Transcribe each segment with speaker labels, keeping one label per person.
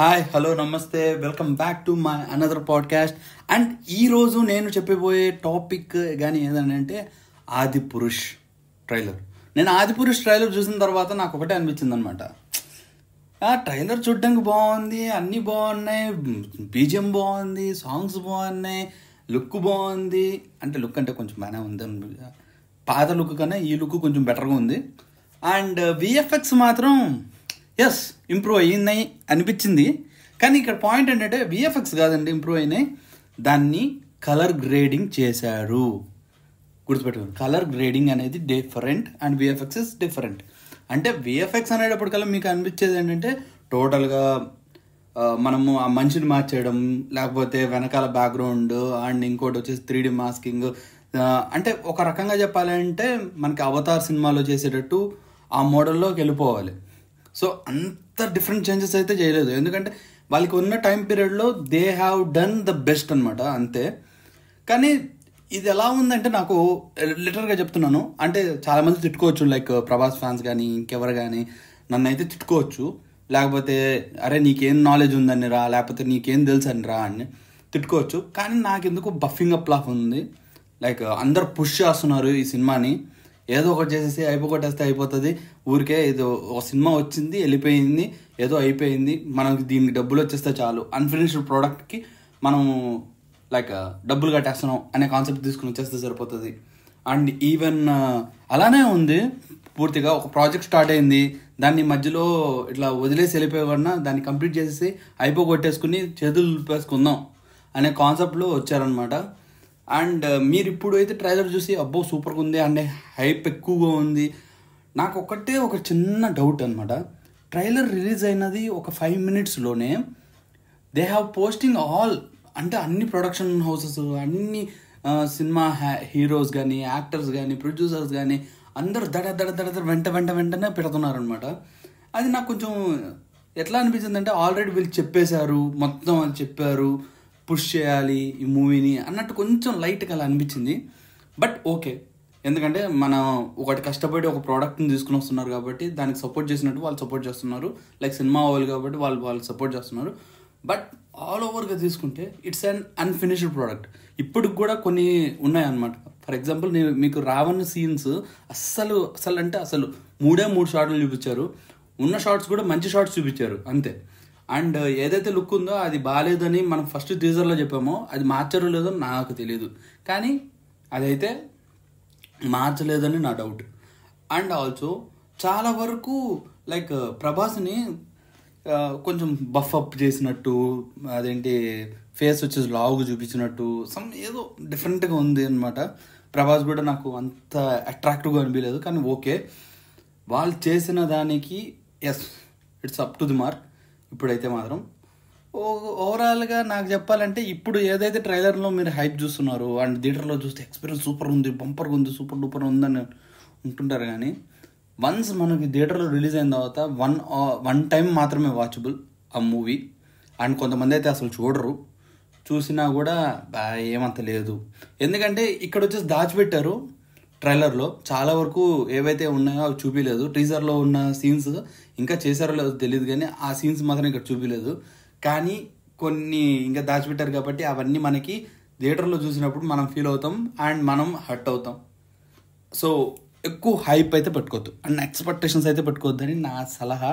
Speaker 1: Hi hello నమస్తే. Welcome back to my another podcast and ఈరోజు నేను చెప్పబోయే టాపిక్ కానీ ఏదంటే ఆది పురుష్ ట్రైలర్ నేను ఆది పురుష్ ట్రైలర్ చూసిన తర్వాత నాకు ఒకటే అనిపించింది అనమాట ఆ ట్రైలర్ చూడడానికి బాగుంది అన్నీ బాగున్నాయి బీజిఎం బాగుంది సాంగ్స్ బాగున్నాయి లుక్ బాగుంది. అంటే లుక్ అంటే కొంచెం బాగానే ఉంది పాత లుక్ కన్నా ఈ లుక్ కొంచెం బెటర్గా ఉంది. అండ్ విఎఫ్ఎక్స్ uh, మాత్రం ఎస్ ఇంప్రూవ్ అయ్యింది అనిపించింది. కానీ ఇక్కడ పాయింట్ ఏంటంటే విఎఫ్ఎక్స్ కాదండి ఇంప్రూవ్ అయినాయి. దాన్ని కలర్ గ్రేడింగ్ చేశారు. గుర్తుపెట్టుకోండి కలర్ గ్రేడింగ్ అనేది different and VFX is different అంటే విఎఫ్ఎక్స్ అనేటప్పటికల్లా మీకు అనిపించేది ఏంటంటే టోటల్గా మనము ఆ మనిషిని మార్చేయడం లేకపోతే వెనకాల బ్యాక్గ్రౌండ్ అండ్ ఇంకోటి వచ్చేసి త్రీ డి మాస్కింగ్ అంటే ఒక రకంగా చెప్పాలంటే మనకి అవతార్ సినిమాలో చేసేటట్టు ఆ మోడల్లోకి వెళ్ళిపోవాలి. సో అంత డిఫరెంట్ చేంజెస్ అయితే చేయలేదు. ఎందుకంటే వాళ్ళకి ఉన్న టైం పీరియడ్లో they have done the best అనమాట అంతే. కానీ ఇది ఎలా ఉందంటే నాకు లిటర్గా చెప్తున్నాను. అంటే చాలామంది తిట్టుకోవచ్చు లైక్ ప్రభాస్ ఫ్యాన్స్ కానీ ఇంకెవరు కానీ నన్ను అయితే తిట్టుకోవచ్చు. లేకపోతే అరే నీకేం నాలెడ్జ్ ఉందని రా లేకపోతే నీకేం తెలుసు అని రా అని తిట్టుకోవచ్చు. కానీ నాకు ఎందుకు బఫింగ్ అప్ లాఫ్ ఉంది? లైక్ అందరు పుష్ చేస్తున్నారు ఈ సినిమాని. ఏదో ఒకటి చేసేసి అయిపోగొట్టేస్తే అయిపోతుంది. ఊరికే ఏదో ఒక సినిమా వచ్చింది వెళ్ళిపోయింది ఏదో అయిపోయింది. మనకి దీనికి డబ్బులు వచ్చేస్తే చాలు. అన్ఫినిష్డ్ ప్రోడక్ట్కి మనము లైక్ డబ్బులు కట్టేస్తున్నాం అనే కాన్సెప్ట్ తీసుకుని వచ్చేస్తే సరిపోతుంది. అండ్ ఈవెన్ అలానే ఉంది. పూర్తిగా ఒక ప్రాజెక్ట్ స్టార్ట్ అయింది. దాన్ని మధ్యలో ఇట్లా వదిలేసి వెళ్ళిపోయకుండా దాన్ని కంప్లీట్ చేసేసి అయిపోగొట్టేసుకుని చేతులు దులిపేసుకుందాం అనే కాన్సెప్ట్లో వచ్చారనమాట అండ్ uh, మీరు ఇప్పుడు అయితే ట్రైలర్ చూసి అబ్బో సూపర్గా ఉంది అండ్ హైప్ ఎక్కువగా ఉంది. నాకు ఒకటే ఒక చిన్న డౌట్ అనమాట ట్రైలర్ రిలీజ్ అయినది ఒక ఫైవ్ మినిట్స్లోనే. దే హ్యావ్ పోస్టింగ్ ఆల్ అంటే అన్ని ప్రొడక్షన్ హౌసెస్ అన్ని సినిమా హీరోస్ కానీ యాక్టర్స్ కానీ ప్రొడ్యూసర్స్ కానీ అందరూ దడ దడ దడ దడ వెంట వెంట వెంటనే పెడుతున్నారనమాట అది నాకు కొంచెం ఎట్లా అనిపించింది అంటే ఆల్రెడీ వీళ్ళు చెప్పేశారు మొత్తం అని చెప్పారు. పుష్ చేయాలి ఈ మూవీని అన్నట్టు కొంచెం లైట్గా అలా అనిపించింది. బట్ ఓకే ఎందుకంటే మనం ఒకటి కష్టపడి ఒక ప్రోడక్ట్ని తీసుకుని వస్తున్నారు కాబట్టి దానికి సపోర్ట్ చేసినట్టు వాళ్ళు సపోర్ట్ చేస్తున్నారు. లైక్ సినిమా వాళ్ళు కాబట్టి వాళ్ళు వాళ్ళు సపోర్ట్ చేస్తున్నారు. బట్ ఆల్ ఓవర్గా తీసుకుంటే ఇట్స్ అన్ అన్ఫినిష్డ్ ప్రోడక్ట్ ఇప్పటికి కూడా కొన్ని ఉన్నాయన్నమాట. ఫర్ ఎగ్జాంపుల్ నేను మీకు రావణ సీన్స్ అస్సలు అసలు అంటే అసలు మూడే మూడు షార్ట్లు చూపించారు. ఉన్న షార్ట్స్ కూడా మంచి షార్ట్స్ చూపించారు. అంతే. అండ్ ఏదైతే లుక్ ఉందో అది బాగాలేదని మనం ఫస్ట్ టీజర్లో చెప్పామో అది మార్చారో లేదో నాకు తెలియదు కానీ అదైతే మార్చలేదని నా డౌట్. అండ్ ఆల్సో చాలా వరకు లైక్ ప్రభాస్ని కొంచెం బఫ్ అప్ చేసినట్టు అదేంటి ఫేస్ వచ్చేసి లావుగా చూపించినట్టు సమ్ ఏదో డిఫరెంట్గా ఉంది అనమాట ప్రభాస్ కూడా నాకు అంత అట్రాక్టివ్గా అనిపించలేదు కానీ ఓకే. వాళ్ళు చేసిన దానికి yes it's up to the mark ఇప్పుడైతే మాత్రం. ఓ- ఓవరాల్గా నాకు చెప్పాలంటే ఇప్పుడు ఏదైతే ట్రైలర్లో మీరు హైప్ చూస్తున్నారు అండ్ థియేటర్లో చూస్తే ఎక్స్పీరియన్స్ సూపర్ ఉంది బంపర్గా ఉంది సూపర్ డూపర్ ఉందని ఉంటుంటారు కానీ వన్స్ మనకి థియేటర్లో రిలీజ్ అయిన తర్వాత వన్ వన్ టైం మాత్రమే వాచబుల్ ఆ మూవీ. అండ్ కొంతమంది అయితే అసలు చూడరు. చూసినా కూడా ఏమంత లేదు. ఎందుకంటే ఇక్కడ వచ్చేసి దాచిపెట్టారు. ట్రైలర్లో చాలా వరకు ఏవైతే ఉన్నాయో అవి చూపించలేదు టీజర్లో ఉన్న సీన్స్ ఇంకా చేశారో లేదో తెలియదు కానీ ఆ సీన్స్ మాత్రం ఇక్కడ చూపించలేదు కానీ కొన్ని ఇంకా దాచిపెట్టారు కాబట్టి అవన్నీ మనకి థియేటర్లో చూసినప్పుడు మనం ఫీల్ అవుతాం అండ్ మనం హర్ట్ అవుతాం. సో ఎక్కువ హైప్ అయితే పెట్టుకోవద్దు. అండ్ ఎక్స్పెక్టేషన్స్ అయితే పెట్టుకోవద్దని నా సలహా.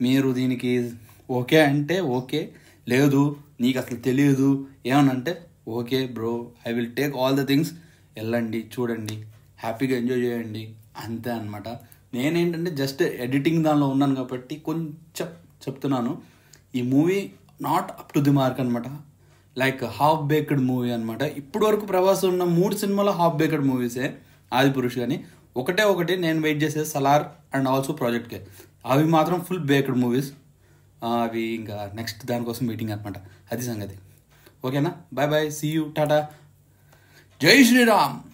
Speaker 1: మీరు దీనికి ఓకే అంటే ఓకే. లేదు నీకు అసలు తెలియదు ఏమనంటే okay bro I will take all the things వెళ్ళండి చూడండి హ్యాపీగా ఎంజాయ్ చేయండి అంతే అనమాట నేనేంటంటే జస్ట్ ఎడిటింగ్ దానిలో ఉన్నాను కాబట్టి కొంచెం చెప్తున్నాను. ఈ movie not up to the mark అనమాట లైక్ హాఫ్ బేక్డ్ మూవీ అనమాట ఇప్పటి వరకు ప్రభాస్ ఉన్న మూడు సినిమాలు హాఫ్ బేక్డ్ మూవీసే ఆది పురుష్ కానీ ఒకటే ఒకటి నేను వెయిట్ చేసే సలార్ అండ్ ఆల్సో ప్రాజెక్ట్కే అవి మాత్రం ఫుల్ బేక్డ్ మూవీస్ అవి ఇంకా నెక్స్ట్ దానికోసం మీటింగ్ అనమాట అది సంగతి. ఓకేనా? Bye bye see you tata Jason and I'm.